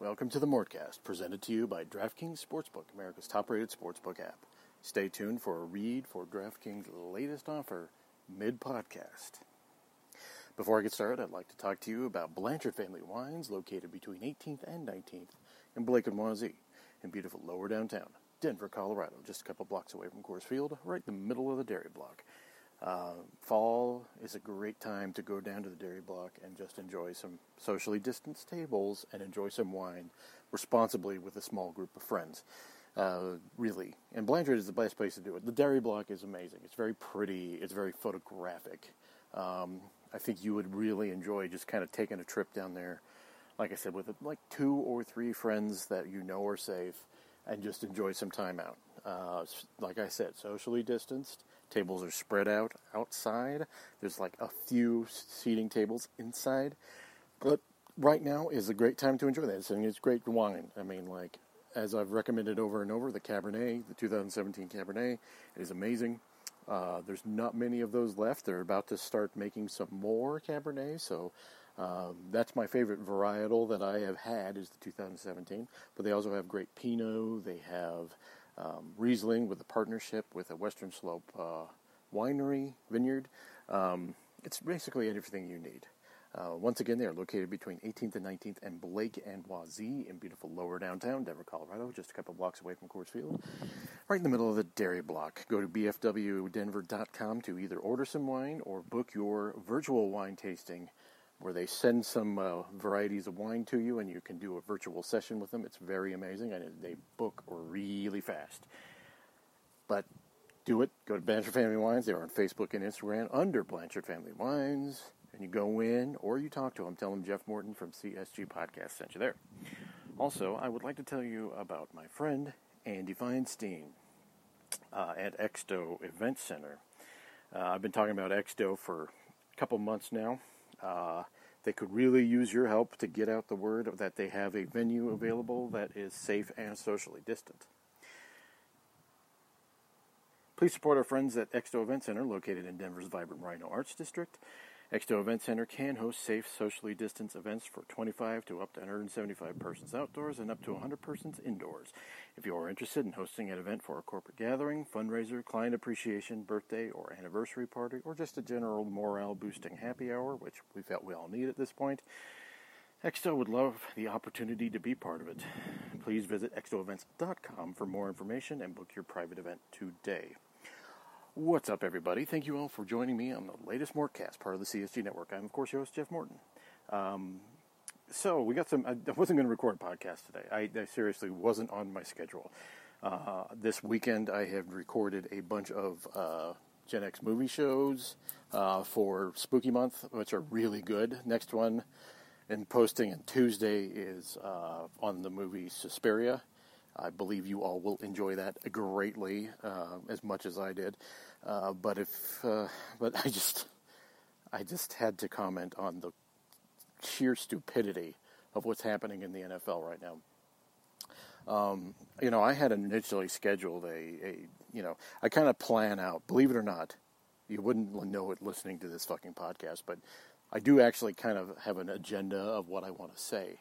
Welcome to the Mortcast, presented to you by DraftKings Sportsbook, America's top-rated sportsbook app. Stay tuned for a read for DraftKings' latest offer mid-podcast. Before I get started, I'd like to talk to you about Blanchard Family Wines, located between 18th and 19th in Blake and Wazee, in beautiful lower downtown Denver, Colorado, just a couple blocks away from Coors Field, right in the middle of the dairy block. Uh, fall is a great time to go down to the dairy block and just enjoy some socially distanced tables and enjoy some wine responsibly with a small group of friends. Uh, really, and Blanchard is the best place to do it. The dairy block is amazing. It's very pretty. It's very photographic. Um, I think you would really enjoy just kind of taking a trip down there, like I said, with like two or three friends that you know are safe, and just enjoy some time out. Uh, like I said, socially distanced Tables are spread out outside. There's like a few seating tables inside. But right now is a great time to enjoy that. And it's great wine. I mean, like, as I've recommended over and over, the Cabernet, the 2017 Cabernet, is amazing. Uh, there's not many of those left. They're about to start making some more Cabernet, so um, that's my favorite varietal that I have had is the 2017. But they also have great Pinot. They have um, Riesling with a partnership with a Western Slope uh, winery vineyard. Um, it's basically everything you need. Uh, once again, they are located between 18th and 19th and Blake and Wazee in beautiful lower downtown Denver, Colorado, just a couple blocks away from Coors Field, right in the middle of the dairy block. Go to bfwdenver.com to either order some wine or book your virtual wine tasting where they send some uh, varieties of wine to you and you can do a virtual session with them. It's very amazing and they book really fast. But do it. Go to Blanchard Family Wines. They're on Facebook and Instagram under Blanchard Family Wines. And you go in or you talk to them. Tell them Jeff Morton from CSG Podcast sent you there. Also, I would like to tell you about my friend Andy Feinstein uh, at EXDO Event Center. Uh, I've been talking about EXDO for a couple months now. Uh, they could really use your help to get out the word that they have a venue available that is safe and socially distant. Please support our friends at EXDO Event Center, located in Denver's vibrant RiNo Arts District. EXDO Event Center can host safe, socially distanced events for 25 to up to 175 persons outdoors and up to 100 persons indoors. If you are interested in hosting an event for a corporate gathering, fundraiser, client appreciation, birthday, or anniversary party, or just a general morale boosting happy hour, which we felt we all need at this point, EXDO would love the opportunity to be part of it. Please visit exdoevents.com for more information and book your private event today. What's up, everybody? Thank you all for joining me on the latest Mortcast, part of the CSG Network. I'm, of course, your host, Jeff Morton. Um, so, we got some. I wasn't going to record a podcast today. I, I seriously wasn't on my schedule. Uh, this weekend, I have recorded a bunch of uh, Gen X movie shows uh, for Spooky Month, which are really good. Next one, and posting on Tuesday, is uh, on the movie Suspiria. I believe you all will enjoy that greatly, uh, as much as I did. Uh, but if, uh, but I just, I just had to comment on the sheer stupidity of what's happening in the NFL right now. Um, you know, I had initially scheduled a, a you know, I kind of plan out. Believe it or not, you wouldn't know it listening to this fucking podcast, but I do actually kind of have an agenda of what I want to say,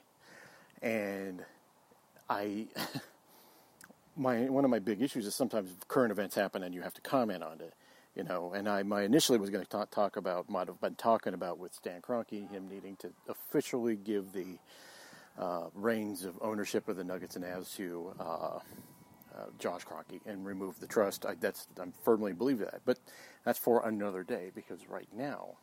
and I. my one of my big issues is sometimes current events happen and you have to comment on it, you know. And I my initially was going to talk, talk about might have been talking about with Stan Kroenke him needing to officially give the uh, reins of ownership of the Nuggets and Avs to uh, uh, Josh Kroenke and remove the trust. I, that's I firmly believe that, but that's for another day because right now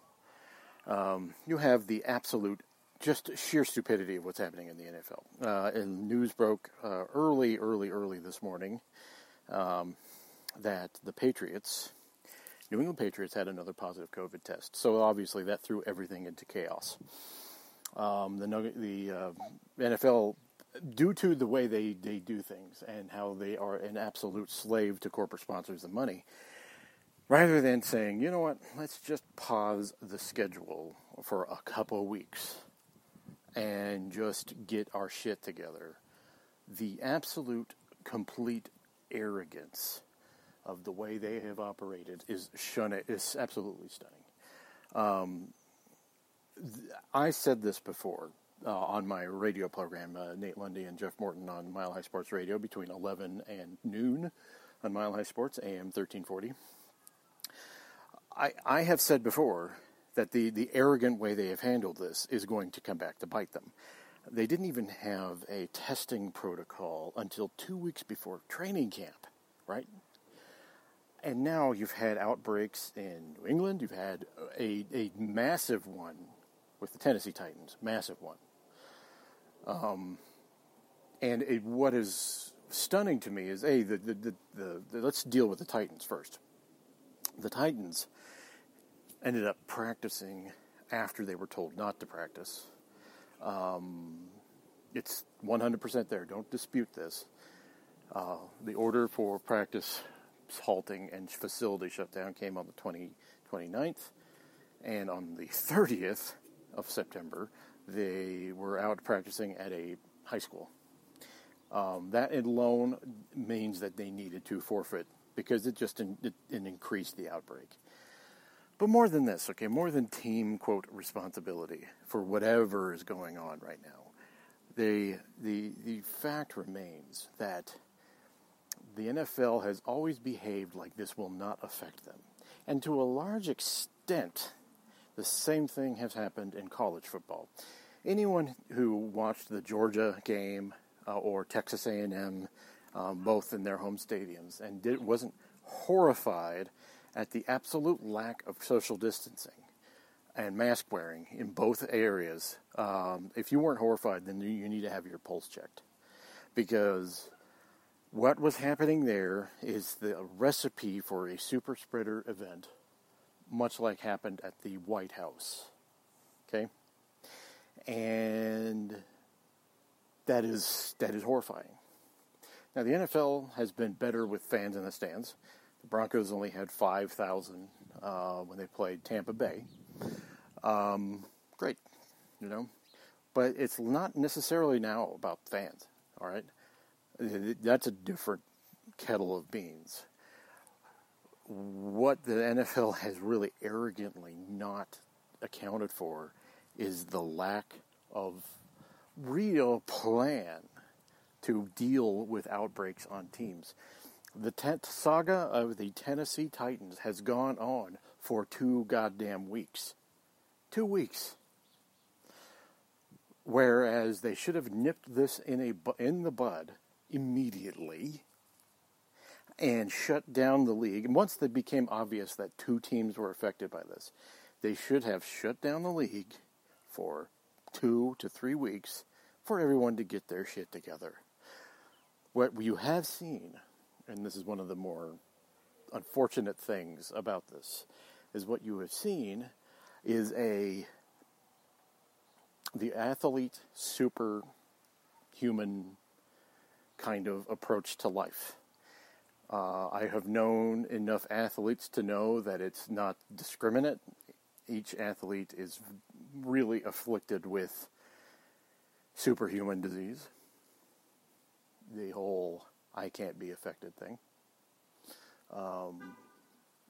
um, you have the absolute just sheer stupidity of what's happening in the NFL. Uh, and news broke uh, early, early, early this morning um, that the Patriots, New England Patriots, had another positive COVID test. So obviously that threw everything into chaos. Um, the the uh, NFL, due to the way they, they do things and how they are an absolute slave to corporate sponsors and money, rather than saying, you know what, let's just pause the schedule for a couple weeks and just get our shit together. The absolute, complete arrogance of the way they have operated is shun is absolutely stunning. Um, th- I said this before. uh, on my radio program, uh, Nate Lundy and Jeff Morton on Mile High Sports Radio between 11 and noon on Mile High Sports, AM 1340. I, I have said before that the, the arrogant way they have handled this is going to come back to bite them. They didn't even have a testing protocol until two weeks before training camp, right? And now you've had outbreaks in New England. You've had a, a massive one with the Tennessee Titans, massive one. Um, and it, what is stunning to me is a the, the, the, the, let's deal with the Titans first. The Titans ended up practicing after they were told not to practice. Um, it's 100% there. Don't dispute this. Uh, the order for practice halting and facility shutdown came on the 20, 29th. And on the 30th of September, they were out practicing at a high school. Um, that alone means that they needed to forfeit because it just in, it, it increased the outbreak. But more than this, okay, more than team quote responsibility for whatever is going on right now, the the the fact remains that the NFL has always behaved like this will not affect them, and to a large extent, the same thing has happened in college football. Anyone who watched the Georgia game uh, or Texas A&M, um, both in their home stadiums, and did, wasn't horrified at the absolute lack of social distancing and mask wearing in both areas. Um, if you weren't horrified, then you need to have your pulse checked because what was happening there is the recipe for a super spreader event much like happened at the White House. Okay? And that is that is horrifying. Now the NFL has been better with fans in the stands. Broncos only had five thousand uh, when they played Tampa Bay. Um, great, you know, but it's not necessarily now about fans. All right, that's a different kettle of beans what the NFL has really arrogantly not accounted for is the lack of real plan to deal with outbreaks on teams. The tent saga of the Tennessee Titans has gone on for two goddamn weeks. Two weeks. Whereas they should have nipped this in a in the bud immediately and shut down the league. And once it became obvious that two teams were affected by this, they should have shut down the league for two to three weeks for everyone to get their shit together. What you have seen, and this is one of the more unfortunate things about this, is what you have seen is a the athlete superhuman kind of approach to life uh, I have known enough athletes to know that it's not discriminate. Each athlete is really afflicted with superhuman disease. The whole I can't be affected thing. Um,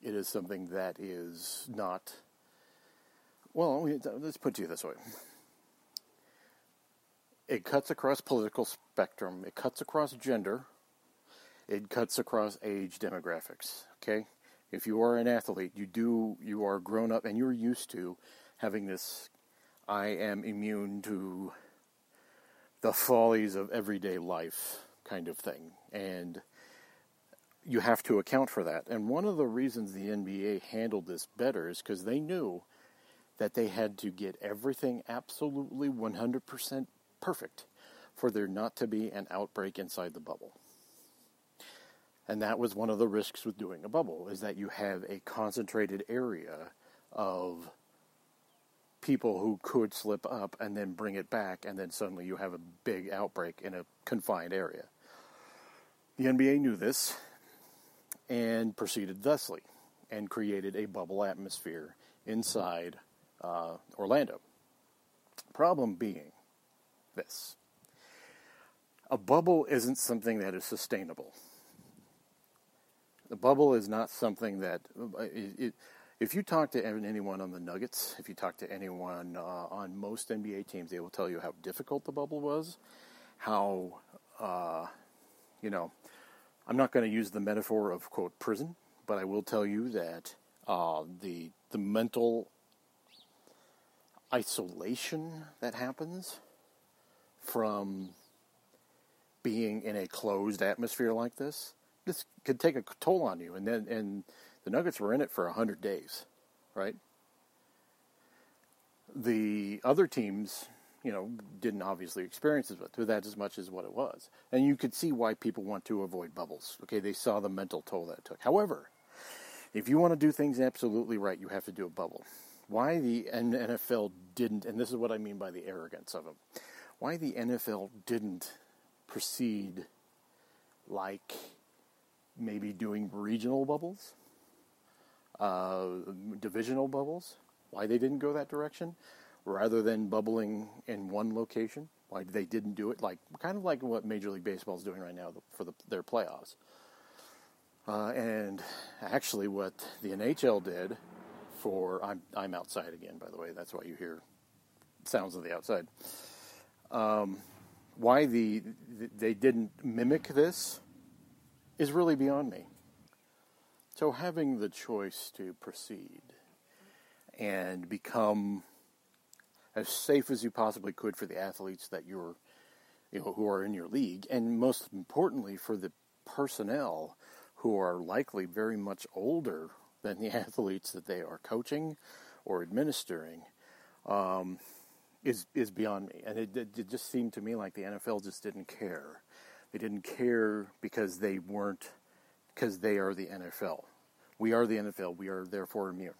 it is something that is not. Well, let's put it to you this way. It cuts across political spectrum. It cuts across gender it cuts across age demographics. Okay, if you are an athlete, you do you are grown up and you're used to having this. I am immune to the follies of everyday life kind of thing, and you have to account for that. And one of the reasons the NBA handled this better is because they knew that they had to get everything absolutely 100% perfect for there not to be an outbreak inside the bubble. And that was one of the risks with doing a bubble is that you have a concentrated area of people who could slip up and then bring it back and then suddenly you have a big outbreak in a confined area. The NBA knew this and proceeded thusly and created a bubble atmosphere inside uh, Orlando. Problem being this a bubble isn't something that is sustainable. The bubble is not something that it, it, If you talk to anyone on the Nuggets, if you talk to anyone uh, on most NBA teams, they will tell you how difficult the bubble was, how, uh, you know, I'm not going to use the metaphor of, quote, prison, but I will tell you that uh, the, the mental isolation that happens from being in a closed atmosphere like this, this could take a toll on you. And then, and the Nuggets were in it for 100 days, right? The other teams, you know, didn't obviously experience it with that as much as what it was. And you could see why people want to avoid bubbles. Okay, they saw the mental toll that took. However, if you want to do things absolutely right, you have to do a bubble. Why the NFL didn't, and this is what I mean by the arrogance of them, why the NFL didn't proceed like maybe doing regional bubbles uh, divisional bubbles, why they didn't go that direction, rather than bubbling in one location, why they didn't do it, like kind of like what Major League Baseball is doing right now for the, their playoffs. Uh, and actually, what the NHL did for I'm I'm outside again, by the way. That's why you hear sounds of the outside. Um, why the they didn't mimic this is really beyond me. So, having the choice to proceed and become as safe as you possibly could for the athletes that you're, you know, who are in your league, and most importantly for the personnel who are likely very much older than the athletes that they are coaching or administering, um, is is beyond me. And it, it just seemed to me like the NFL just didn't care. They didn't care because they weren't because they are the NFL. We are the NFL. We are therefore immune.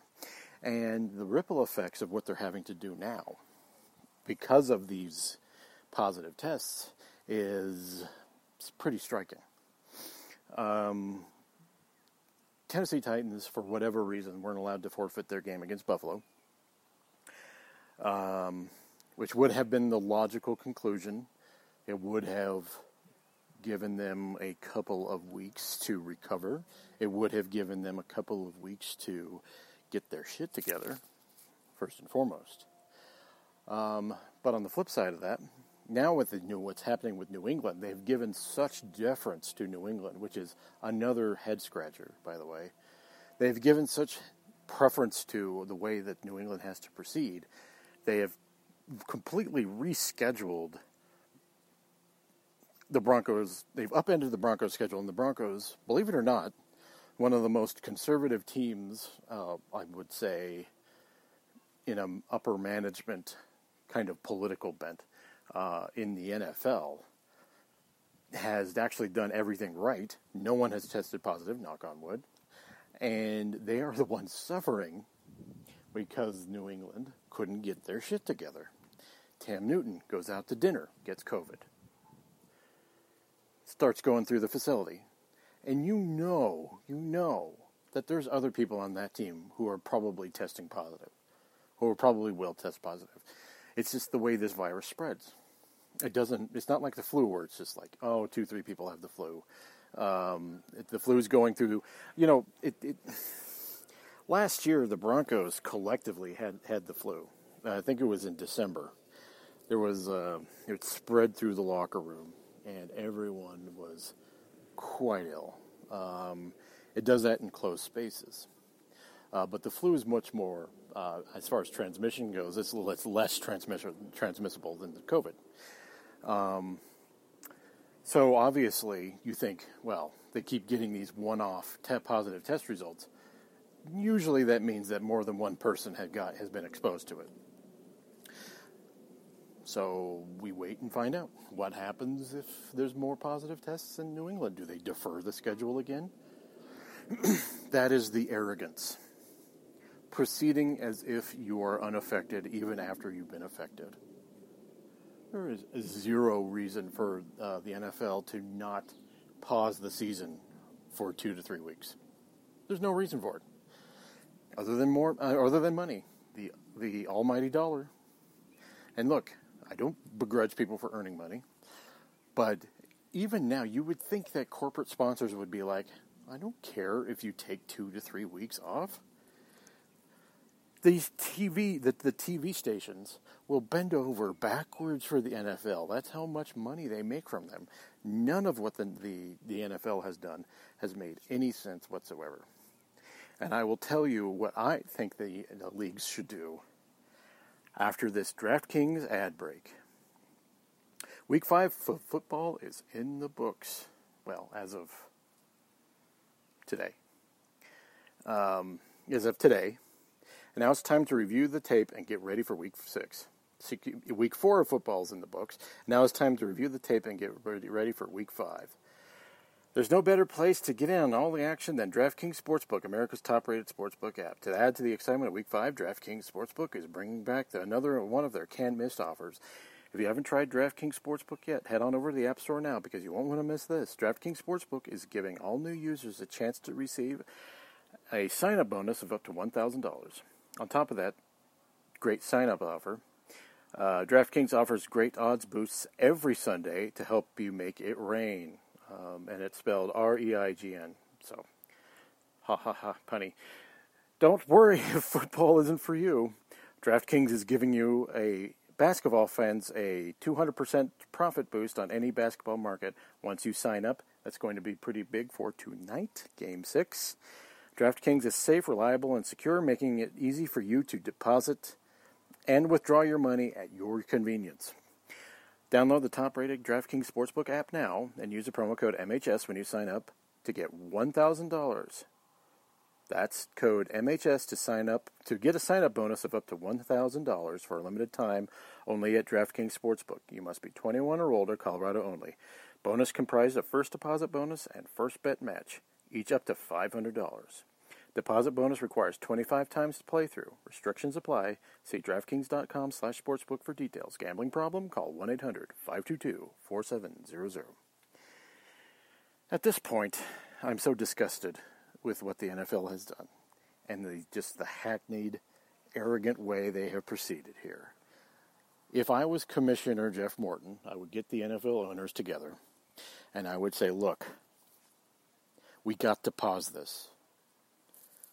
And the ripple effects of what they're having to do now, because of these positive tests, is pretty striking. Um, Tennessee Titans, for whatever reason, weren't allowed to forfeit their game against Buffalo, um, which would have been the logical conclusion. It would have given them a couple of weeks to recover. It would have given them a couple of weeks to get their shit together, first and foremost. Um, but on the flip side of that, now with the what's happening with New England, they've given such deference to New England, which is another head scratcher, by the way. They've given such preference to the way that New England has to proceed. They have completely rescheduled the Broncos, they've upended the Broncos schedule, and the Broncos, believe it or not, one of the most conservative teams, uh, I would say, in upper management kind of political bent uh, in the NFL, has actually done everything right. No one has tested positive, knock on wood. And they are the ones suffering because New England couldn't get their shit together. Cam Newton goes out to dinner, gets COVID starts going through the facility. And you know, you know that there's other people on that team who are probably testing positive, who probably will test positive. It's just the way this virus spreads. It doesn't, it's not like the flu where it's just like, oh, two, three people have the flu. Um, the flu is going through, you know, it, it, last year the Broncos collectively had, had the flu. I think it was in December. There was, uh, it spread through the locker room and everyone was quite ill. Um, it does that in closed spaces. Uh, but the flu is much more, uh, as far as transmission goes, it's, it's less transmissible than the COVID. Um, so obviously, you think, well, they keep getting these one-off te- positive test results. Usually, that means that more than one person had got has been exposed to it. So we wait and find out what happens if there's more positive tests in New England. Do they defer the schedule again? that is the arrogance. Proceeding as if you are unaffected even after you've been affected. There is zero reason for uh, the NFL to not pause the season for two to three weeks. There's no reason for it, other than more, uh, other than money, the the almighty dollar. And look, I don't begrudge people for earning money, but even now, you would think that corporate sponsors would be like, I don't care if you take two to three weeks off. These TV the, the TV stations will bend over backwards for the NFL. That's how much money they make from them. None of what the, the, the NFL has done has made any sense whatsoever. And I will tell you what I think the, the leagues should do after this DraftKings ad break. Week five f- football is in the books. Well, as of today. Um, as of today. Now it's time to review the tape and get ready for week six. Week four of football is in the books. Now it's time to review the tape and get ready for week five. There's no better place to get in on all the action than DraftKings Sportsbook, America's top-rated sportsbook app. To add to the excitement of Week 5, DraftKings Sportsbook is bringing back the, another one of their can't-miss offers. If you haven't tried DraftKings Sportsbook yet, head on over to the App Store now because you won't want to miss this. DraftKings Sportsbook is giving all new users a chance to receive a sign-up bonus of up to $1,000. On top of that, great sign-up offer. Uh, DraftKings offers great odds boosts every Sunday to help you make it rain um, and it's spelled R E I G N. So, ha ha ha, punny. Don't worry if football isn't for you. DraftKings is giving you a basketball fans a 200% profit boost on any basketball market once you sign up. That's going to be pretty big for tonight, Game 6. DraftKings is safe, reliable, and secure, making it easy for you to deposit and withdraw your money at your convenience. Download the top rated DraftKings Sportsbook app now and use the promo code MHS when you sign up to get $1,000. That's code MHS to sign up to get a sign up bonus of up to $1,000 for a limited time only at DraftKings Sportsbook. You must be 21 or older, Colorado only. Bonus comprised of first deposit bonus and first bet match, each up to $500. Deposit bonus requires 25 times to play through. Restrictions apply. See DraftKings.com slash sportsbook for details. Gambling problem? Call 1-800-522-4700. At this point, I'm so disgusted with what the NFL has done and the, just the hackneyed, arrogant way they have proceeded here. If I was Commissioner Jeff Morton, I would get the NFL owners together and I would say, look, we got to pause this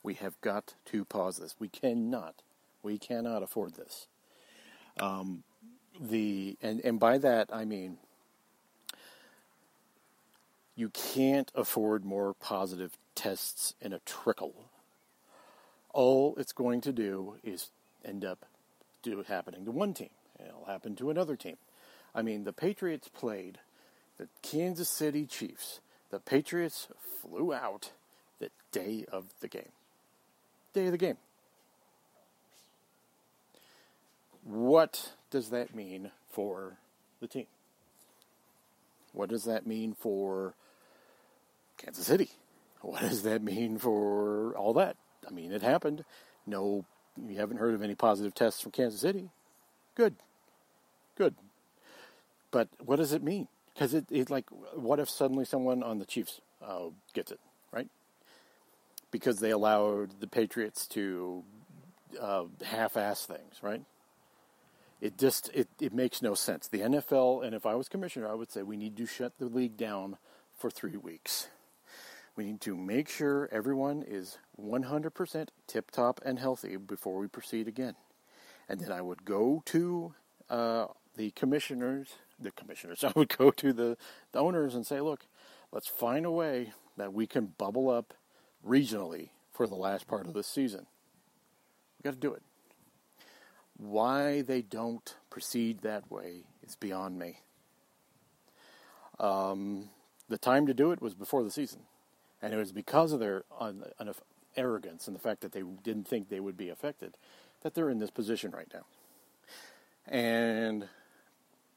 we have got to pause this. We cannot, we cannot afford this. Um, the and and by that I mean you can't afford more positive tests in a trickle. All it's going to do is end up do happening to one team. It'll happen to another team. I mean, the Patriots played the Kansas City Chiefs. The Patriots flew out the day of the game day of the game. What does that mean for the team? What does that mean for Kansas City? What does that mean for all that? I mean, it happened. No, you haven't heard of any positive tests from Kansas City. Good. Good. But what does it mean? Because it, it, like, what if suddenly someone on the Chiefs uh, gets it, right? because they allowed the Patriots to uh, half-ass things, right? It just it, it makes no sense. The NFL, and if I was commissioner, I would say we need to shut the league down for three weeks. We need to make sure everyone is 100% tip top and healthy before we proceed again. And then I would go to uh, the commissioners, the commissioners, I would go to the, the owners and say, look, let's find a way that we can bubble up regionally for the last part of the season. We've got to do it. Why they don't proceed that way is beyond me. Um, the time to do it was before the season, and it was because of their un- un- arrogance and the fact that they didn't think they would be affected that they're in this position right now. And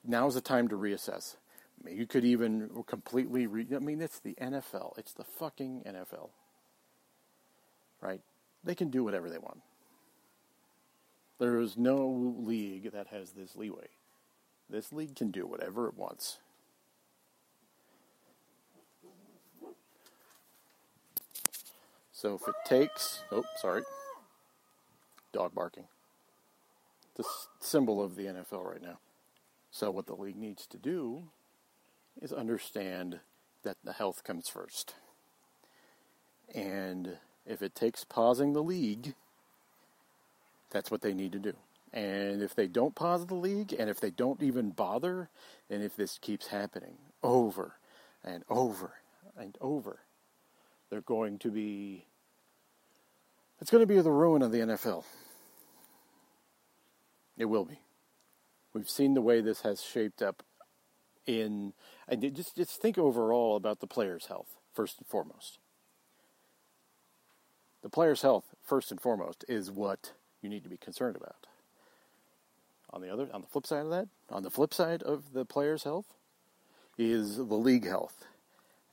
now's the time to reassess. You could even completely re- I mean, it's the NFL. It's the fucking NFL right? They can do whatever they want. There is no league that has this leeway. This league can do whatever it wants. So if it takes, oh, sorry, dog barking. The symbol of the NFL right now. So what the league needs to do is understand that the health comes first. And if it takes pausing the league That's what they need to do. And if they don't pause the league, and if they don't even bother, and if this keeps happening over and over and over, they're going to be. It's going to be the ruin of the NFL. It will be. We've seen the way this has shaped up in and just just think overall about the player's health first and foremost. The player's health first and foremost is what you need to be concerned about. On the other on the flip side of that, on the flip side of the player's health is the league health.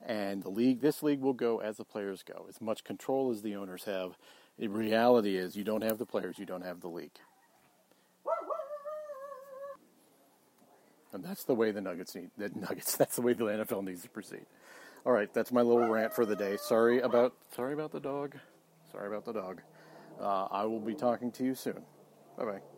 And the league this league will go as the players go. As much control as the owners have. The reality is you don't have the players, you don't have the league. And that's the way the Nuggets need the Nuggets. That's the way the NFL needs to proceed. All right, that's my little rant for the day. Sorry about sorry about the dog. Sorry about the dog. Uh, I will be talking to you soon. Bye bye.